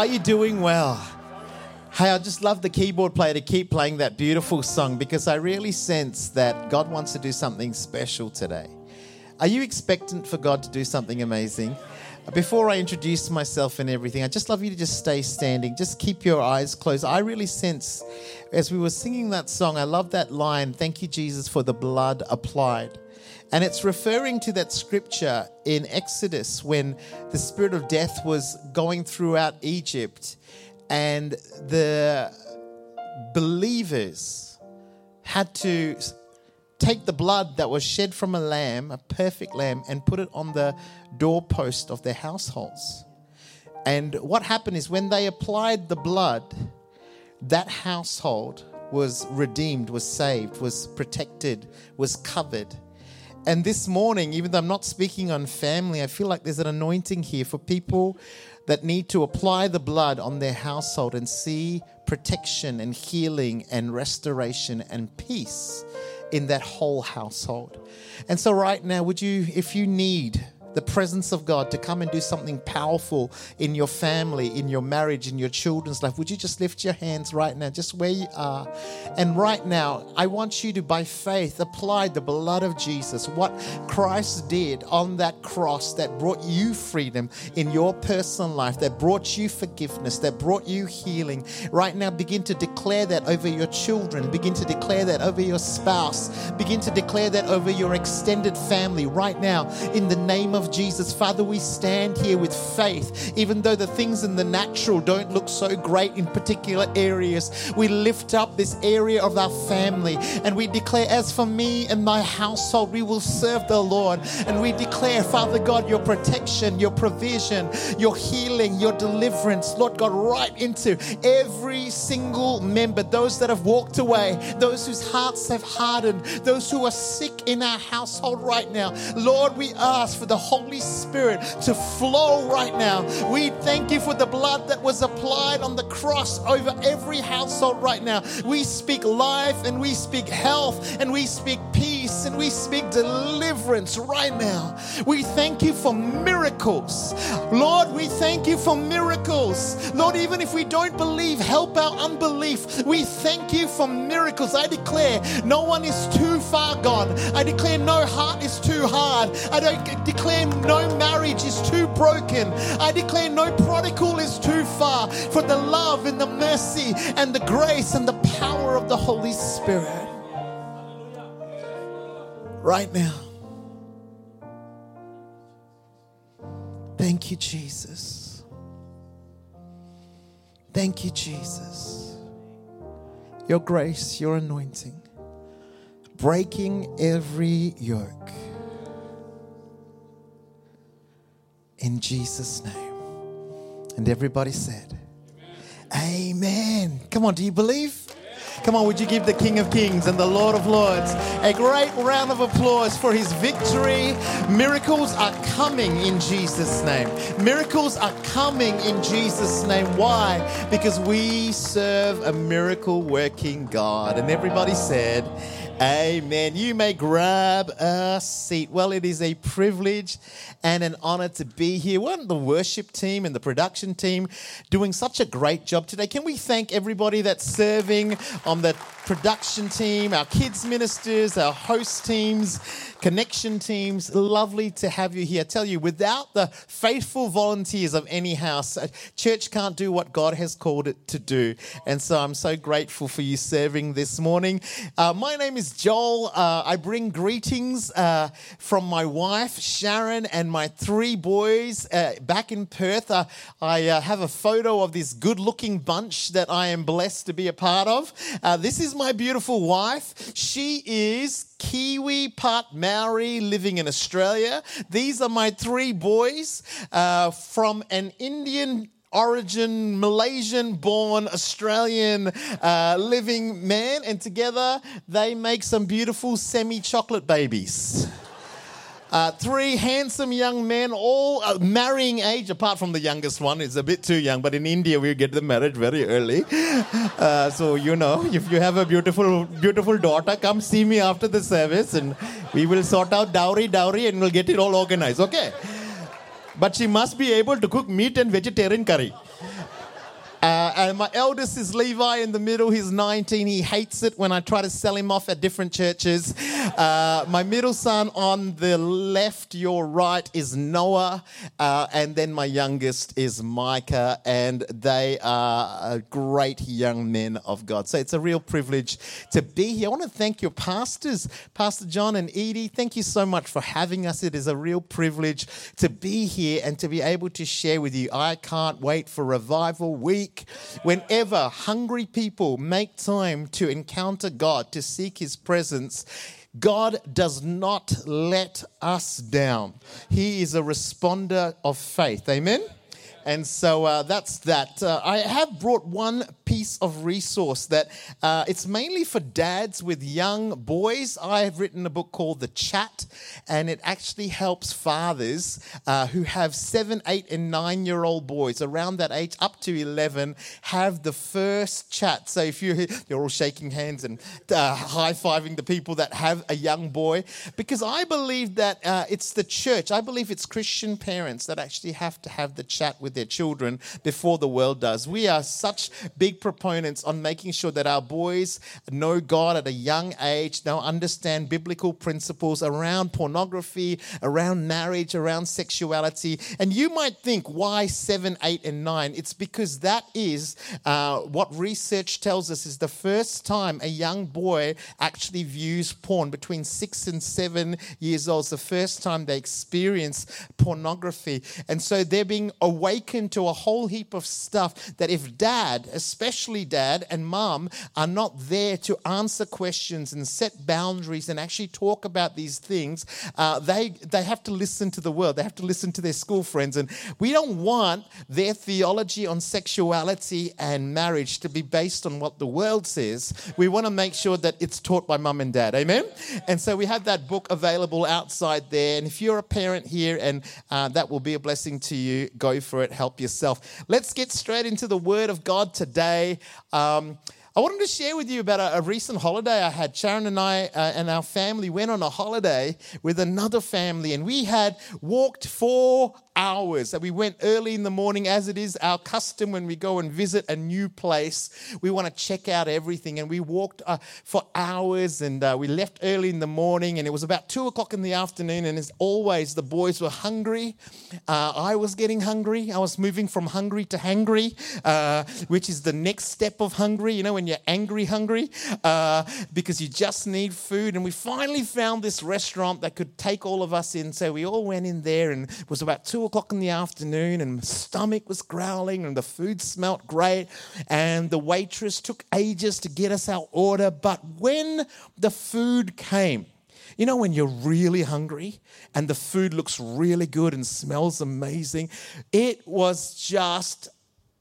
Are you doing well? Hey, I just love the keyboard player to keep playing that beautiful song because I really sense that God wants to do something special today. Are you expectant for God to do something amazing? Before I introduce myself and everything, I just love you to just stay standing. Just keep your eyes closed. I really sense, as we were singing that song, I love that line, Thank you, Jesus, for the blood applied. And it's referring to that scripture in Exodus when the spirit of death was going throughout Egypt and the believers had to take the blood that was shed from a lamb, a perfect lamb, and put it on the doorpost of their households. And what happened is when they applied the blood, that household was redeemed, was saved, was protected, was covered. And this morning, even though I'm not speaking on family, I feel like there's an anointing here for people that need to apply the blood on their household and see protection and healing and restoration and peace in that whole household. And so, right now, would you, if you need, the presence of God to come and do something powerful in your family, in your marriage, in your children's life, would you just lift your hands right now, just where you are? And right now, I want you to, by faith, apply the blood of Jesus, what Christ did on that cross that brought you freedom in your personal life, that brought you forgiveness, that brought you healing. Right now, begin to declare that over your children, begin to declare that over your spouse, begin to declare that over your extended family right now, in the name of of Jesus. Father, we stand here with faith, even though the things in the natural don't look so great in particular areas. We lift up this area of our family and we declare, as for me and my household, we will serve the Lord. And we declare, Father God, your protection, your provision, your healing, your deliverance, Lord God, right into every single member, those that have walked away, those whose hearts have hardened, those who are sick in our household right now. Lord, we ask for the Holy Spirit to flow right now. We thank you for the blood that was applied on the cross over every household right now. We speak life and we speak health and we speak peace and we speak deliverance right now. We thank you for miracles. Lord, we thank you for miracles. Lord, even if we don't believe, help our unbelief. We thank you for miracles. I declare no one is too far gone. I declare no heart is too hard. I don't declare declare no marriage is too broken. I declare no prodigal is too far for the love and the mercy and the grace and the power of the Holy Spirit. Right now. Thank you, Jesus. Thank you, Jesus. Your grace, your anointing, breaking every yoke. in Jesus' name. And everybody said, Amen. Amen. Come on, do you believe? Come on, would you give the King of Kings and the Lord of Lords a great round of applause for his victory? Miracles are coming in Jesus' name. Miracles are coming in Jesus' name. Why? Because we serve a miracle working God. And everybody said, Amen. You may grab a seat. Well, it is a privilege and an honor to be here. We're the worship team and the production team doing such a great job today. Can we thank everybody that's serving on the production team, our kids ministers, our host teams, connection teams. Lovely to have you here. I tell you, without the faithful volunteers of any house, church can't do what God has called it to do. And so I'm so grateful for you serving this morning. Uh, my name is Joel. Uh, I bring greetings uh, from my wife, Sharon, and my three boys uh, back in Perth. Uh, I uh, have a photo of this good looking bunch that I am blessed to be a part of. this is my beautiful wife. She is Kiwi part Maori living in Australia. These are my three boys uh, from an Indian origin, Malaysian born Australian uh, living man, and together they make some beautiful semi chocolate babies. Uh, three handsome young men, all uh, marrying age, apart from the youngest one, is a bit too young. But in India, we get them married very early. Uh, so you know, if you have a beautiful, beautiful daughter, come see me after the service, and we will sort out dowry, dowry, and we'll get it all organized. Okay. but she must be able to cook meat and vegetarian curry. Uh, and my eldest is Levi in the middle. He's 19. He hates it when I try to sell him off at different churches. Uh, my middle son on the left, your right, is Noah. Uh, and then my youngest is Micah. And they are great young men of God. So it's a real privilege to be here. I want to thank your pastors, Pastor John and Edie. Thank you so much for having us. It is a real privilege to be here and to be able to share with you. I can't wait for Revival Week week, whenever hungry people make time to encounter God, to seek His presence, God does not let us down. He is a responder of faith. Amen? And so uh, that's that. Uh, I have brought one piece of resource that uh, it's mainly for dads with young boys. I have written a book called The Chat, and it actually helps fathers uh, who have seven, eight, and nine year old boys around that age, up to 11, have the first chat. So if you're, you're all shaking hands and uh, high fiving the people that have a young boy, because I believe that uh, it's the church, I believe it's Christian parents that actually have to have the chat with with their children before the world does. We are such big proponents on making sure that our boys know God at a young age, now understand biblical principles around pornography, around marriage, around sexuality. And you might think, why seven, eight, and nine? It's because that is uh, what research tells us is the first time a young boy actually views porn between six and seven years old. It's the first time they experience pornography. And so they're being awakened awakened to a whole heap of stuff that if dad, especially dad and mom, are not there to answer questions and set boundaries and actually talk about these things, uh, they, they have to listen to the world. They have to listen to their school friends. And we don't want their theology on sexuality and marriage to be based on what the world says. We want to make sure that it's taught by mum and dad. Amen? And so we have that book available outside there. And if you're a parent here and uh, that will be a blessing to you, go for it help yourself. Let's get straight into the Word of God today. Um, I wanted to share with you about a, a, recent holiday I had. Sharon and I uh, and our family went on a holiday with another family, and we had walked four hours. That we went early in the morning, as it is our custom when we go and visit a new place. We want to check out everything, and we walked uh, for hours, and uh, we left early in the morning, and it was about two o'clock in the afternoon. And as always, the boys were hungry. Uh, I was getting hungry. I was moving from hungry to hangry, uh, which is the next step of hungry. You know, when you're angry, hungry, uh, because you just need food. And we finally found this restaurant that could take all of us in. So we all went in there, and it was about two o'clock in the afternoon, and my stomach was growling, and the food smelt great. And the waitress took ages to get us our order. But when the food came, you know, when you're really hungry and the food looks really good and smells amazing, it was just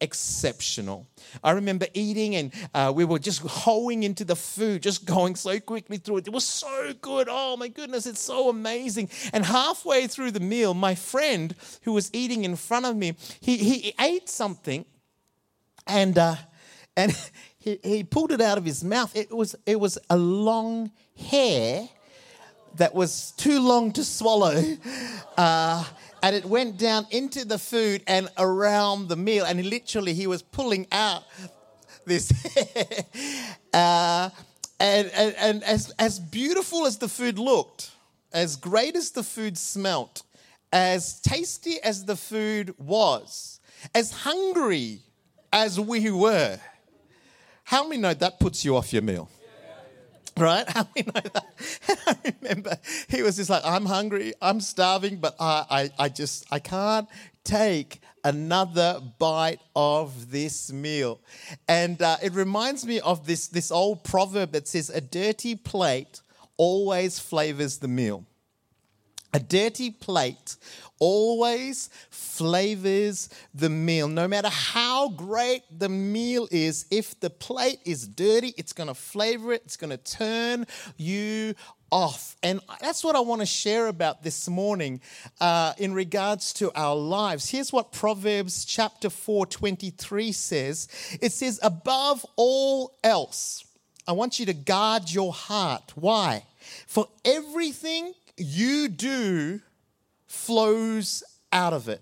exceptional. I remember eating and uh, we were just hoeing into the food, just going so quickly through it. It was so good. Oh my goodness, it's so amazing. And halfway through the meal, my friend who was eating in front of me, he, he ate something and, uh, and he, he pulled it out of his mouth. It was, it was a long hair that was too long to swallow. Uh, and it went down into the food and around the meal. And literally, he was pulling out this. uh, and and, and as, as beautiful as the food looked, as great as the food smelt, as tasty as the food was, as hungry as we were, how many know that puts you off your meal? Right? How we know that? I remember he was just like, I'm hungry, I'm starving, but I, I, I just, I can't take another bite of this meal. And uh, it reminds me of this, this old proverb that says, a dirty plate always flavors the meal. A dirty plate always flavors the meal. No matter how great the meal is, if the plate is dirty, it's going to flavor it, it's going to turn you off. And that's what I want to share about this morning uh, in regards to our lives. Here's what Proverbs chapter 4, 23 says it says, Above all else, I want you to guard your heart. Why? For everything you do flows out of it.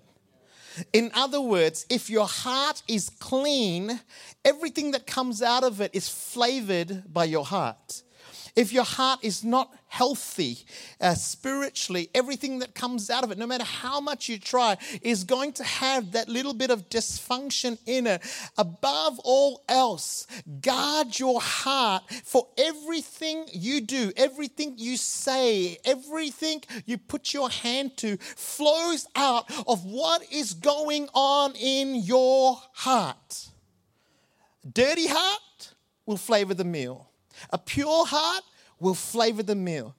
In other words, if your heart is clean, everything that comes out of it is flavored by your heart. If your heart is not healthy uh, spiritually, everything that comes out of it, no matter how much you try, is going to have that little bit of dysfunction in it. Above all else, guard your heart for everything you do, everything you say, everything you put your hand to flows out of what is going on in your heart. Dirty heart will flavor the meal. A pure heart will flavor the meal.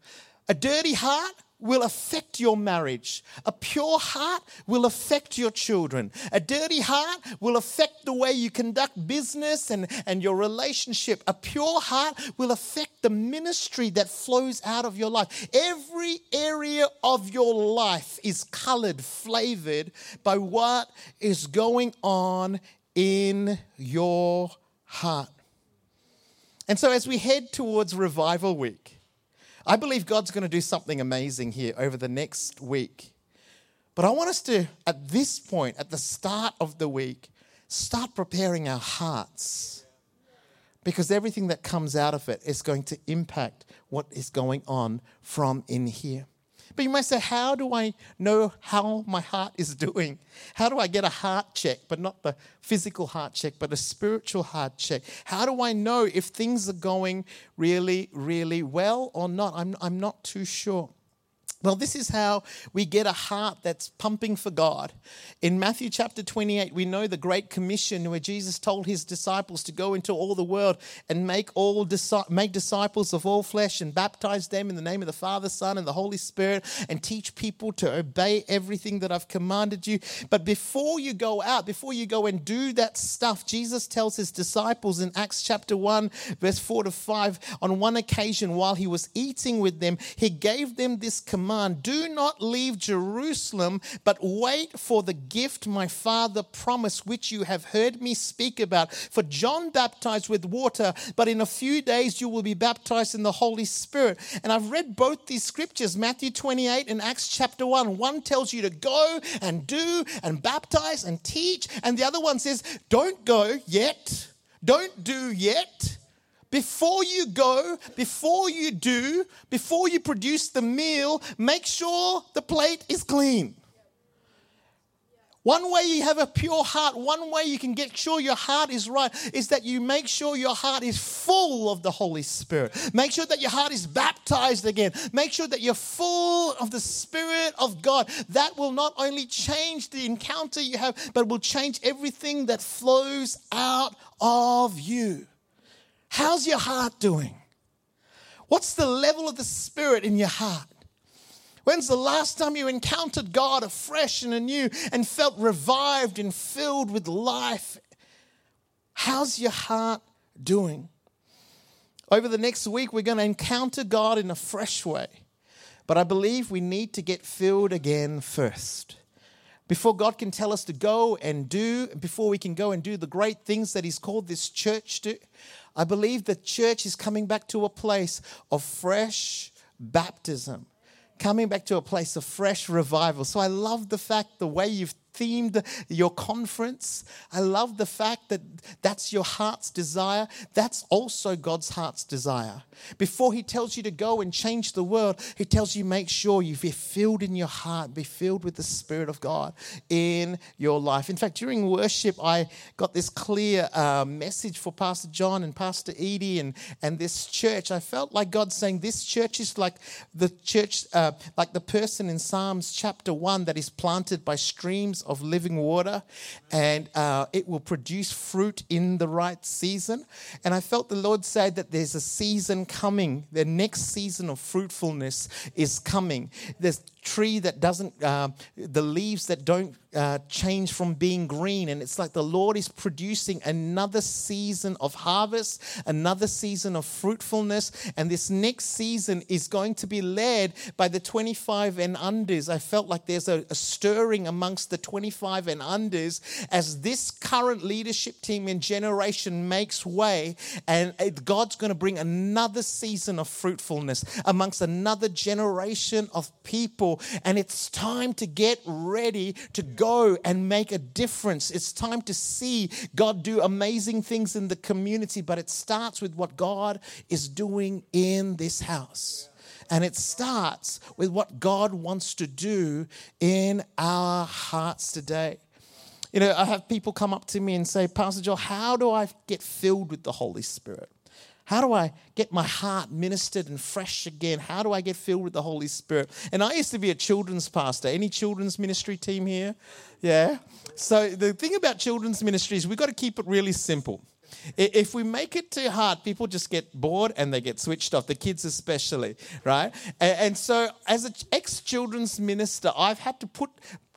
A dirty heart will affect your marriage. A pure heart will affect your children. A dirty heart will affect the way you conduct business and, and your relationship. A pure heart will affect the ministry that flows out of your life. Every area of your life is colored, flavored by what is going on in your heart. And so, as we head towards Revival Week, I believe God's going to do something amazing here over the next week. But I want us to, at this point, at the start of the week, start preparing our hearts. Because everything that comes out of it is going to impact what is going on from in here. But you might say, How do I know how my heart is doing? How do I get a heart check, but not the physical heart check, but a spiritual heart check? How do I know if things are going really, really well or not? I'm, I'm not too sure. Well, this is how we get a heart that's pumping for God. In Matthew chapter 28, we know the Great Commission where Jesus told his disciples to go into all the world and make all make disciples of all flesh and baptize them in the name of the Father, Son, and the Holy Spirit and teach people to obey everything that I've commanded you. But before you go out, before you go and do that stuff, Jesus tells his disciples in Acts chapter 1, verse 4 to 5, on one occasion while he was eating with them, he gave them this command command do not leave Jerusalem, but wait for the gift my father promised, which you have heard me speak about. For John baptized with water, but in a few days you will be baptized in the Holy Spirit. And I've read both these scriptures, Matthew 28 and Acts chapter 1. One tells you to go and do and baptize and teach, and the other one says, don't go yet, don't do yet before you go, before you do, before you produce the meal, make sure the plate is clean. One way you have a pure heart, one way you can get sure your heart is right, is that you make sure your heart is full of the Holy Spirit. Make sure that your heart is baptized again. Make sure that you're full of the Spirit of God. That will not only change the encounter you have, but will change everything that flows out of you. How's your heart doing? What's the level of the Spirit in your heart? When's the last time you encountered God afresh and anew and felt revived and filled with life? How's your heart doing? Over the next week, we're going to encounter God in a fresh way. But I believe we need to get filled again first. Before God can tell us to go and do, before we can go and do the great things that He's called this church to, I believe the church is coming back to a place of fresh baptism, coming back to a place of fresh revival. So I love the fact the way you've themed your conference. I love the fact that that's your heart's desire. That's also God's heart's desire. Before He tells you to go and change the world, He tells you make sure you be filled in your heart, be filled with the Spirit of God in your life. In fact, during worship, I got this clear uh, message for Pastor John and Pastor Edie and, and this church. I felt like God saying, This church is like the church, uh, like the person in Psalms chapter 1 that is planted by streams of living water and uh, it will produce fruit in the right season. And I felt the Lord say that there's a season coming, the next season of fruitfulness is coming. This tree that doesn't, uh, the leaves that don't uh, change from being green. And it's like the Lord is producing another season of harvest, another season of fruitfulness. And this next season is going to be led by the 25 and unders. I felt like there's a, a stirring amongst the 25 25 and unders as this current leadership team and generation makes way. And God's going to bring another season of fruitfulness amongst another generation of people. And it's time to get ready to go and make a difference. It's time to see God do amazing things in the community, but it starts with what God is doing in this house. And it starts with what God wants to do in our hearts today. You know, I have people come up to me and say, Pastor Joel, how do I get filled with the Holy Spirit? How do I get my heart ministered and fresh again? How do I get filled with the Holy Spirit? And I used to be a children's pastor. Any children's ministry team here? Yeah. So the thing about children's ministry is we've got to keep it really simple. If we make it too hard, people just get bored and they get switched off, the kids especially, right? And so, as an ex children's minister, I've had to put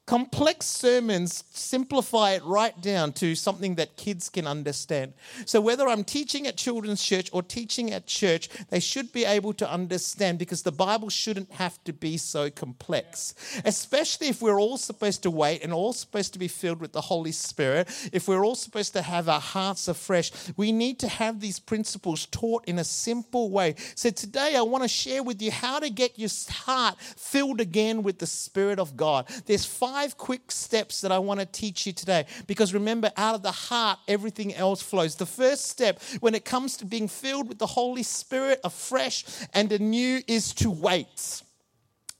complex sermons simplify it right down to something that kids can understand. So, whether I'm teaching at children's church or teaching at church, they should be able to understand because the Bible shouldn't have to be so complex. Especially if we're all supposed to wait and all supposed to be filled with the Holy Spirit, if we're all supposed to have our hearts afresh, we need to have these principles taught in a simple way. So, today I want to share with you how to get your heart filled again with the Spirit of God. There's five five quick steps that I want to teach you today. Because remember, out of the heart, everything else flows. The first step when it comes to being filled with the Holy Spirit afresh and anew is to wait.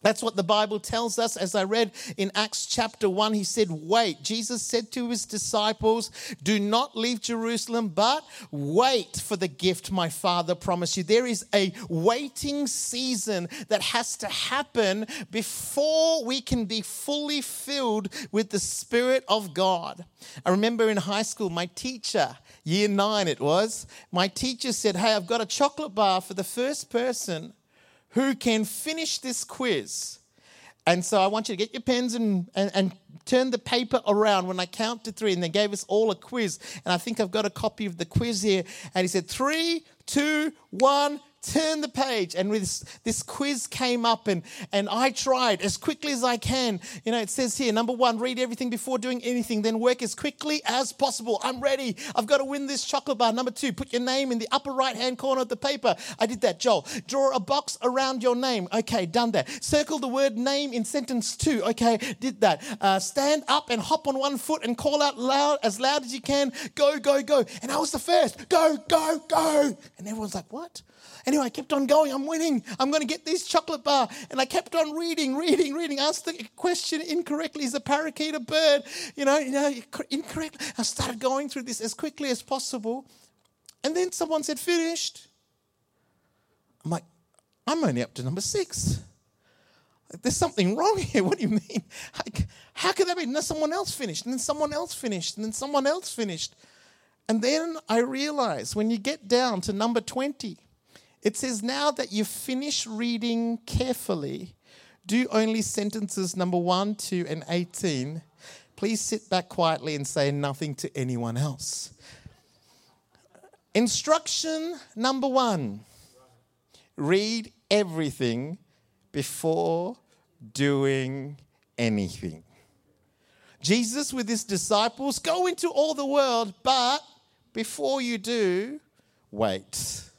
That's what the Bible tells us. As I read in Acts chapter 1, he said, Wait. Jesus said to his disciples, Do not leave Jerusalem, but wait for the gift my Father promised you. There is a waiting season that has to happen before we can be fully filled with the Spirit of God. I remember in high school, my teacher, year nine it was, my teacher said, Hey, I've got a chocolate bar for the first person who can finish this quiz. And so I want you to get your pens and, and, and, turn the paper around when I count to three. And they gave us all a quiz. And I think I've got a copy of the quiz here. And he said, three, two, one, turn the page and this, this quiz came up and, and i tried as quickly as i can. You know it says here number one read everything before doing anything then work as quickly as possible. I'm ready. I've got to win this chocolate bar. Number two put your name in the upper right hand corner of the paper. I did that joel. Draw a box around your name. Okay done that. Circle the word name in sentence two. Okay did that. Uh, stand up and hop on one foot and call out loud as loud as you can. Go go go. And i was the first. Go go go. And everyone's like what Anyway, I kept on going. I'm winning. I'm going to get this chocolate bar. And I kept on reading, reading, reading. Asked the question incorrectly. Is a parakeet a bird? You know, you know, incorrect. I started going through this as quickly as possible. And then someone said, finished. I'm like, I'm only up to number six. There's something wrong here. What do you mean? How could that be? And then someone else finished, and then someone else finished, and then someone else finished. And then I realized when you get down to number 20, it says, Now that you've finished reading carefully, do only sentences number 1, 2, and 18. Please sit back quietly and say nothing to anyone else. Instruction number one read everything before doing anything. Jesus, with his disciples, go into all the world, but before you do, wait.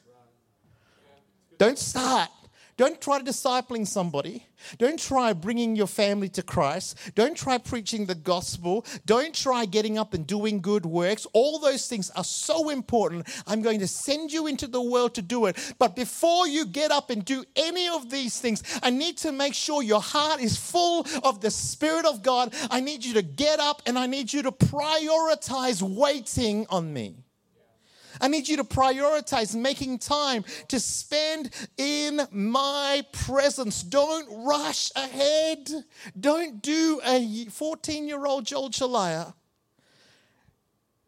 Don't start. Don't try discipling somebody. Don't try bringing your family to Christ. Don't try preaching the gospel. Don't try getting up and doing good works. All those things are so important. I'm going to send you into the world to do it. But before you get up and do any of these things, I need to make sure your heart is full of the Spirit of God. I need you to get up and I need you to prioritize waiting on me. I need you to prioritize making time to spend in my presence. Don't rush ahead. Don't do a 14 year old Joel Chelliah.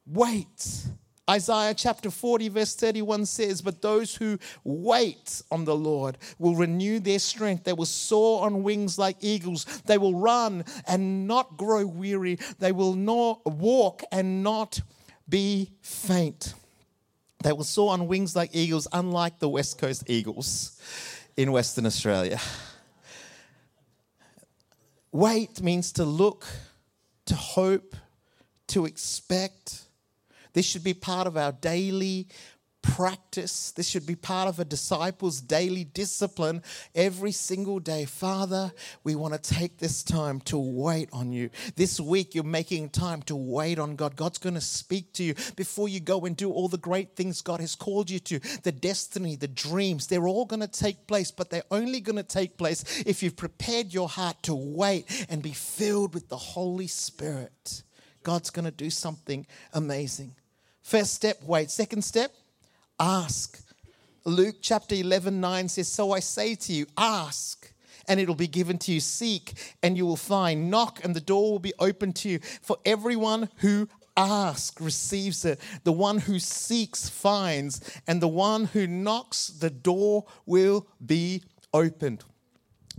Wait. Isaiah chapter 40, verse 31 says, But those who wait on the Lord will renew their strength. They will soar on wings like eagles. They will run and not grow weary. They will not walk and not be faint. They will soar on wings like eagles, unlike the West Coast Eagles in Western Australia. Wait means to look to hope, to expect. This should be part of our daily practice. This should be part of a disciple's daily discipline every single day. Father, we want to take this time to wait on you. This week, you're making time to wait on God. God's going to speak to you before you go and do all the great things God has called you to. The destiny, the dreams, they're all going to take place, but they're only going to take place if you've prepared your heart to wait and be filled with the Holy Spirit. God's going to do something amazing. First step, wait. Second step, ask. Luke chapter 11, 9 says, So I say to you, ask and it'll be given to you. Seek and you will find. Knock and the door will be open to you. For everyone who asks receives it. The one who seeks finds. And the one who knocks, the door will be opened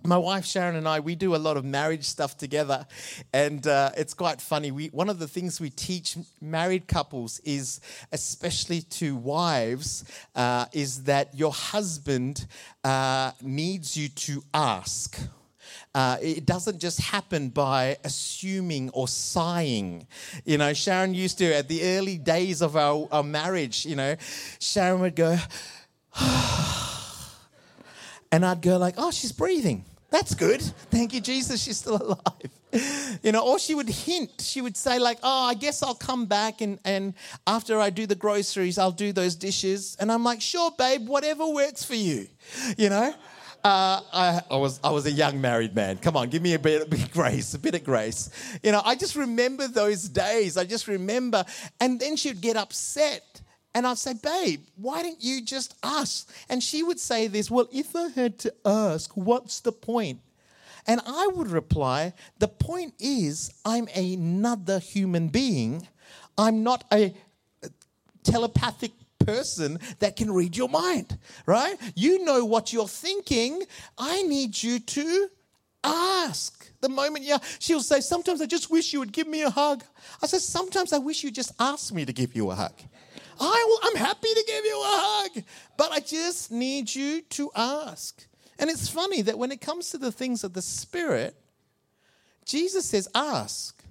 my wife Sharon and I, we do a lot of marriage stuff together, and uh, it's quite funny. We, one of the things we teach married couples is, especially to wives, uh, is that your husband uh, needs you to ask. Uh, it doesn't just happen by assuming or sighing. You know, Sharon used to, at the early days of our, our marriage, you know, Sharon would go, and I'd go like, oh, she's breathing that's good. Thank you, Jesus. She's still alive. You know, or she would hint. She would say, like, oh, I guess I'll come back and, and after I do the groceries, I'll do those dishes. And I'm like, sure, babe, whatever works for you. You know? Uh, I, I, was I was a young married man. Come on, give me a bit, a bit of grace, a bit of grace. You know, I just remember those days. I just remember, and then she'd get upset and I'd say, Babe, why don't you just ask? And she would say this, Well, if I had to ask, what's the point? And I would reply, The point is, I'm another human being. I'm not a uh, telepathic person that can read your mind, right? You know what you're thinking. I need you to ask. The moment yeah, she'll say, Sometimes I just wish you would give me a hug. I said, Sometimes I wish you just ask me to give you a hug. I will, I'm happy to give you a hug, but I just need you to ask. And it's funny that when it comes to the things of the Spirit, Jesus says, Ask.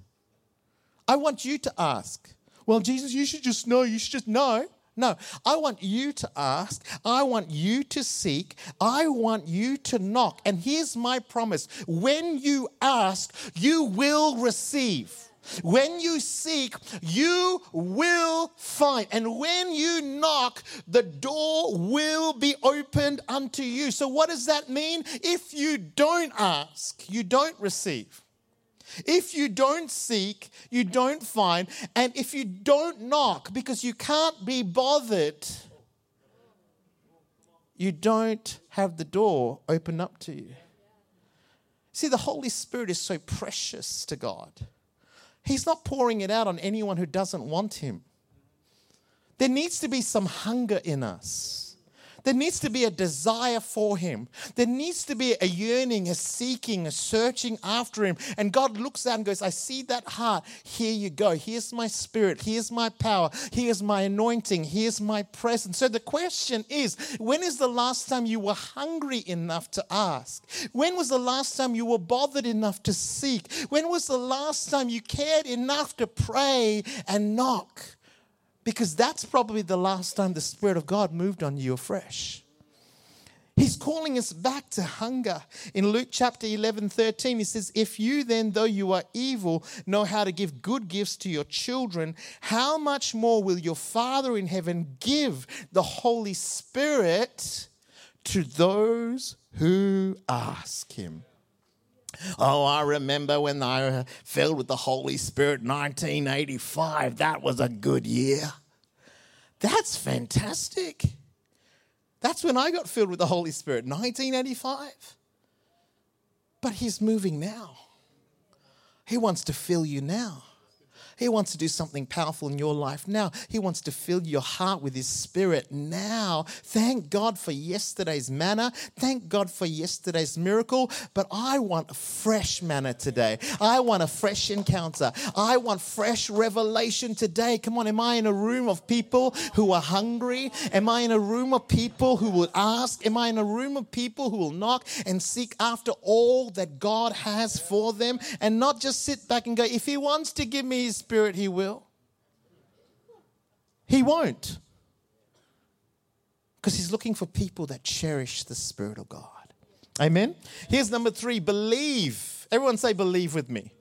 I want you to ask. Well, Jesus, you should just know. You should just know. No, I want you to ask. I want you to seek. I want you to knock. And here's my promise when you ask, you will receive. When you seek, you will find. And when you knock, the door will be opened unto you. So, what does that mean? If you don't ask, you don't receive. If you don't seek, you don't find. And if you don't knock because you can't be bothered, you don't have the door open up to you. See, the Holy Spirit is so precious to God. He's not pouring it out on anyone who doesn't want Him. There needs to be some hunger in us. There needs to be a desire for Him. There needs to be a yearning, a seeking, a searching after Him. And God looks out and goes, I see that heart. Here you go. Here's my spirit. Here's my power. Here's my anointing. Here's my presence. So the question is when is the last time you were hungry enough to ask? When was the last time you were bothered enough to seek? When was the last time you cared enough to pray and knock? Because that's probably the last time the Spirit of God moved on you afresh. He's calling us back to hunger. In Luke chapter 11, 13, he says, If you then, though you are evil, know how to give good gifts to your children, how much more will your Father in heaven give the Holy Spirit to those who ask him? Oh, I remember when I uh, were filled with the Holy Spirit 1985. That was a good year. That's fantastic. That's when I got filled with the Holy Spirit, 1985. But He's moving now. He wants to fill you now. He wants to do something powerful in your life now. He wants to fill your heart with His Spirit now. Thank God for yesterday's manna. Thank God for yesterday's miracle. But I want a fresh manna today. I want a fresh encounter. I want fresh revelation today. Come on, am I in a room of people who are hungry? Am I in a room of people who will ask? Am I in a room of people who will knock and seek after all that God has for them and not just sit back and go, if He wants to give me His Spirit, He will? He won't. Because He's looking for people that cherish the Spirit of God. Amen. Here's number three believe. Everyone say believe with me.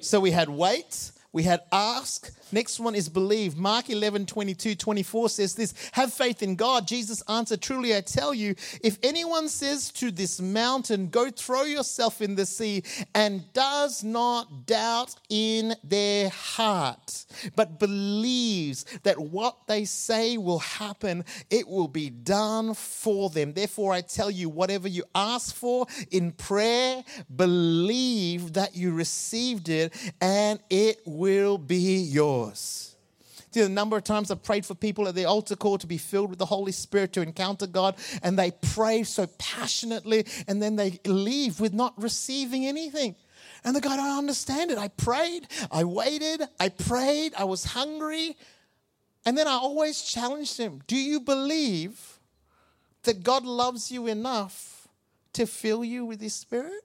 So we had wait, we had ask. Next one is believe. Mark 11, 22, 24 says this Have faith in God. Jesus answered, Truly I tell you, if anyone says to this mountain, Go throw yourself in the sea, and does not doubt in their heart, but believes that what they say will happen, it will be done for them. Therefore, I tell you, whatever you ask for in prayer, believe that you received it, and it will be yours. See, the number of times I've prayed for people at the altar call to be filled with the Holy Spirit to encounter God, and they pray so passionately, and then they leave with not receiving anything. And the guy, I don't understand it. I prayed, I waited, I prayed, I was hungry. And then I always challenged him Do you believe that God loves you enough to fill you with His Spirit?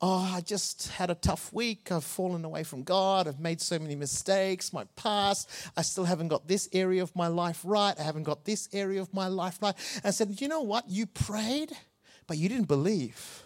Oh, I just had a tough week. I've fallen away from God. I've made so many mistakes. My past, I still haven't got this area of my life right. I haven't got this area of my life right. And I said, you know what? You prayed, but you didn't believe.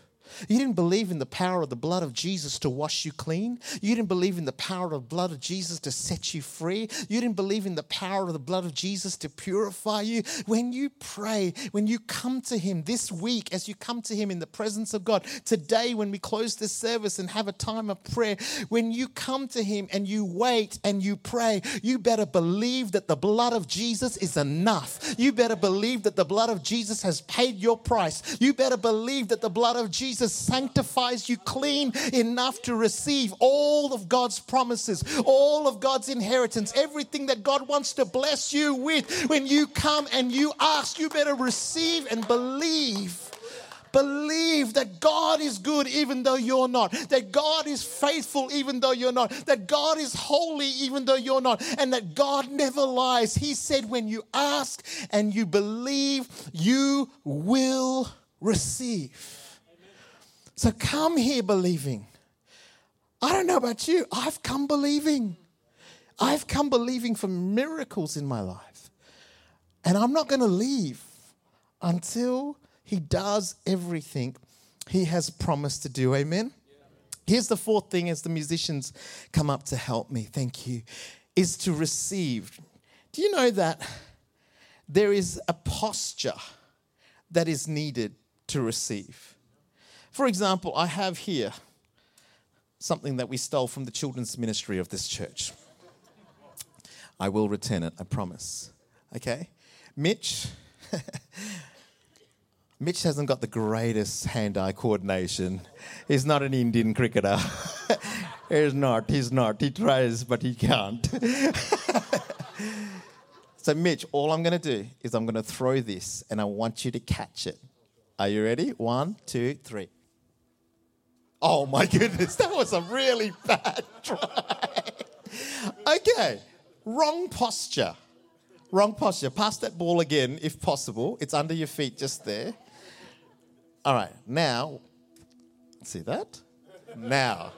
You didn't believe in the power of the blood of Jesus to wash you clean. You didn't believe in the power of the blood of Jesus to set you free. You didn't believe in the power of the blood of Jesus to purify you. When you pray, when you come to Him this week, as you come to Him in the presence of God, today, when we close this service and have a time of prayer, when you come to Him and you wait and you pray, you better believe that the blood of Jesus is enough. You better believe that the blood of Jesus has paid your price. You better believe that the blood of Jesus Jesus sanctifies you clean enough to receive all of God's promises, all of God's inheritance, everything that God wants to bless you with. When you come and you ask, you better receive and believe. Believe that God is good even though you're not, that God is faithful even though you're not, that God is holy even though you're not, and that God never lies. He said, When you ask and you believe, you will receive. So come here believing. I don't know about you, I've come believing. I've come believing for miracles in my life. And I'm not going to leave until He does everything He has promised to do. Amen? Here's the fourth thing as the musicians come up to help me, thank you, is to receive. Do you know that there is a posture that is needed to receive? For example, I have here something that we stole from the children's ministry of this church. I will return it, I promise. Okay? Mitch. Mitch hasn't got the greatest hand eye coordination. He's not an Indian cricketer. he's not, he's not. He tries, but he can't. so, Mitch, all I'm going to do is I'm going to throw this and I want you to catch it. Are you ready? One, two, three. Oh my goodness, that was a really bad try. okay, wrong posture. Wrong posture. Pass that ball again if possible. It's under your feet just there. All right, now, see that? Now,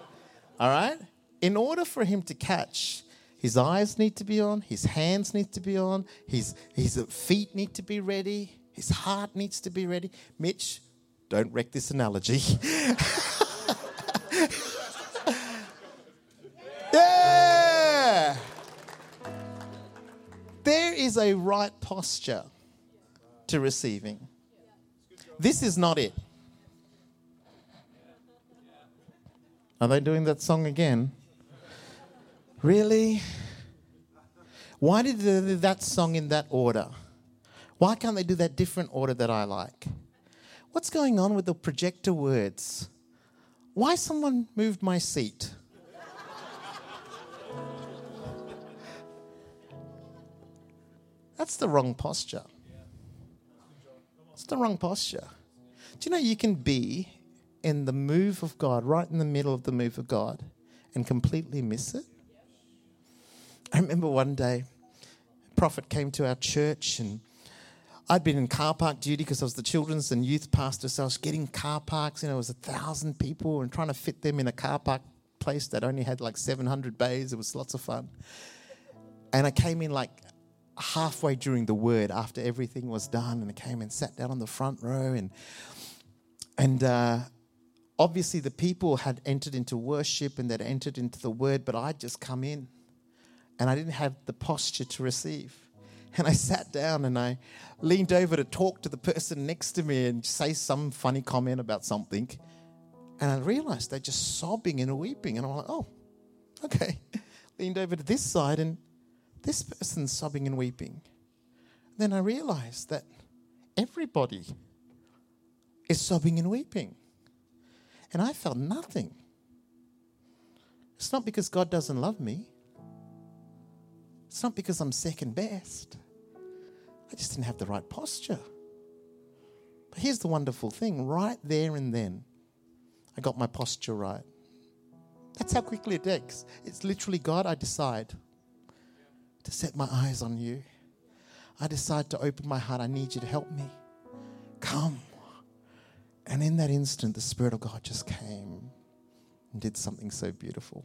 all right? In order for him to catch, his eyes need to be on, his hands need to be on, his, his feet need to be ready, his heart needs to be ready. Mitch, don't wreck this analogy. is a right posture to receiving. This is not it. Are they doing that song again? Really? Why did they do that song in that order? Why can't they do that different order that I like? What's going on with the projector words? Why someone moved my seat? That's the wrong posture. It's the wrong posture. Do you know you can be in the move of God, right in the middle of the move of God, and completely miss it? I remember one day, a prophet came to our church and I'd been in car park duty because I was the children's and youth pastor, so I was getting car parks. You know, it was a thousand people and trying to fit them in a car park place that only had like 700 bays. It was lots of fun. And I came in like halfway during the word after everything was done, and I came and sat down on the front row. And and uh, obviously, the people had entered into worship and they'd entered into the word, but I'd just come in and I didn't have the posture to receive. And I sat down and I leaned over to talk to the person next to me and say some funny comment about something. And I realized they're just sobbing and weeping. And I'm like, oh, okay. leaned over to this side and this person's sobbing and weeping. Then I realized that everybody is sobbing and weeping. And I felt nothing. It's not because God doesn't love me. It's not because I'm second best. I just didn't have the right posture. But here's the wonderful thing right there and then, I got my posture right. That's how quickly it takes. It's literally God, I decide to set my eyes on you. I decide to open my heart. I need you to help me. Come. And in that instant, the Spirit of God just came and did something so beautiful.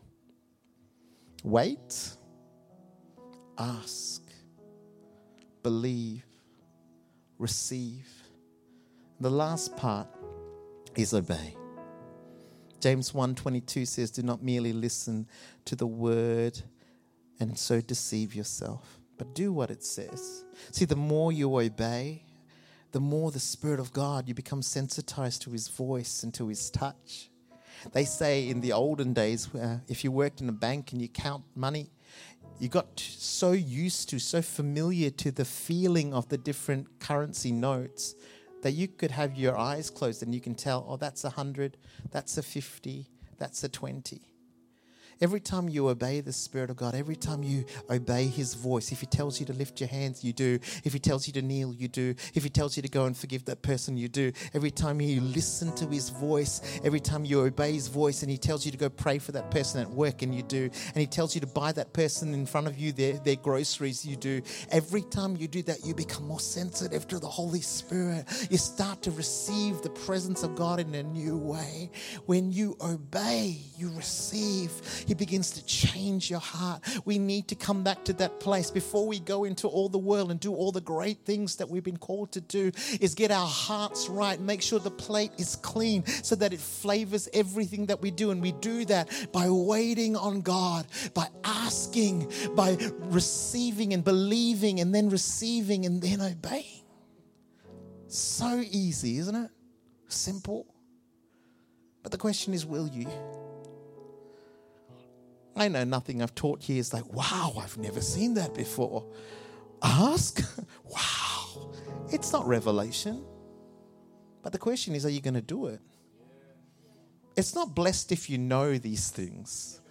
Wait, ask, believe, receive. The last part is obey. James 1:22 says do not merely listen to the word and so deceive yourself, but do what it says. See, the more you obey, the more the Spirit of God, you become sensitized to His voice and to His touch. They say in the olden days, uh, if you worked in a bank and you count money, you got so used to, so familiar to the feeling of the different currency notes that you could have your eyes closed and you can tell, oh, that's a hundred, that's a 50, that's a 20. Every time you obey the Spirit of God, every time you obey His voice, if He tells you to lift your hands, you do. If He tells you to kneel, you do. If He tells you to go and forgive that person, you do. Every time you listen to His voice, every time you obey His voice, and He tells you to go pray for that person at work, and you do. And He tells you to buy that person in front of you their, their groceries, you do. Every time you do that, you become more sensitive to the Holy Spirit. You start to receive the presence of God in a new way. When you obey, you receive he begins to change your heart. We need to come back to that place before we go into all the world and do all the great things that we've been called to do is get our hearts right, make sure the plate is clean so that it flavors everything that we do and we do that by waiting on God, by asking, by receiving and believing and then receiving and then obeying. So easy, isn't it? Simple. But the question is, will you? I know nothing I've taught here is like, wow, I've never seen that before. Ask? wow. It's not revelation. But the question is, are you going to do it? It's not blessed if you know these things,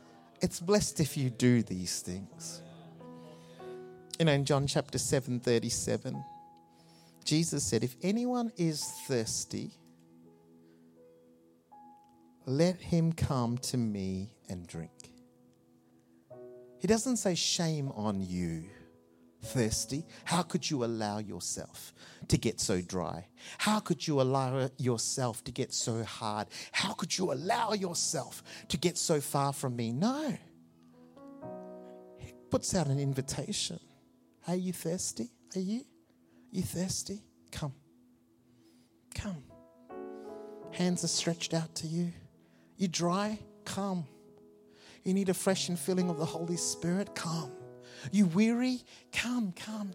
it's blessed if you do these things. You know, in John chapter 7 37, Jesus said, If anyone is thirsty, let him come to me and drink. He doesn't say, Shame on you, thirsty. How could you allow yourself to get so dry? How could you allow yourself to get so hard? How could you allow yourself to get so far from me? No. He puts out an invitation. Are you thirsty? Are you? You thirsty? Come. Come. Hands are stretched out to you. You dry? Come. You need a fresh and filling of the Holy Spirit? Come. You weary? Come, come.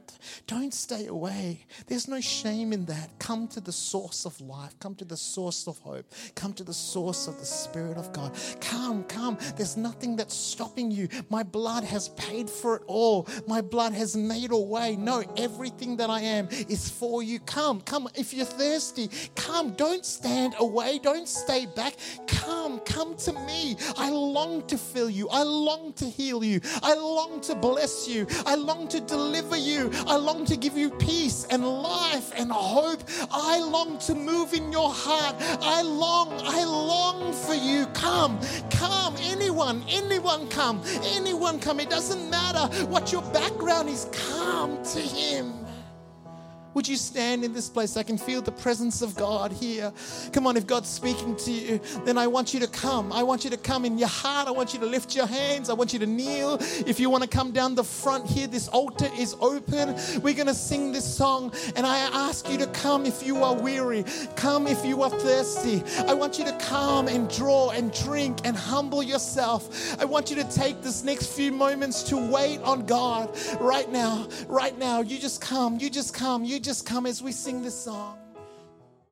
Don't stay away. There's no shame in that. Come to the source of life. Come to the source of hope. Come to the source of the Spirit of God. Come, come. There's nothing that's stopping you. My blood has paid for it all. My blood has made a way. No, everything that I am is for you. Come, come. If you're thirsty, come. Don't stand away. Don't stay back. Come, come to me. I long to fill you. I long to heal you. I long to bless you. I long to deliver you. I long to give you peace and life and hope. I long to move in your heart. I long, I long for you. Come, come, anyone, anyone come, anyone come. It doesn't matter what your background is, come to Him. Would you stand in this place? I can feel the presence of God here. Come on, if God's speaking to you, then I want you to come. I want you to come in your heart. I want you to lift your hands. I want you to kneel. If you want to come down the front here, this altar is open. We're going to sing this song, and I ask you to come if you are weary. Come if you are thirsty. I want you to come and draw and drink and humble yourself. I want you to take this next few moments to wait on God right now. Right now. You just come. You just come. You just come as we sing this song.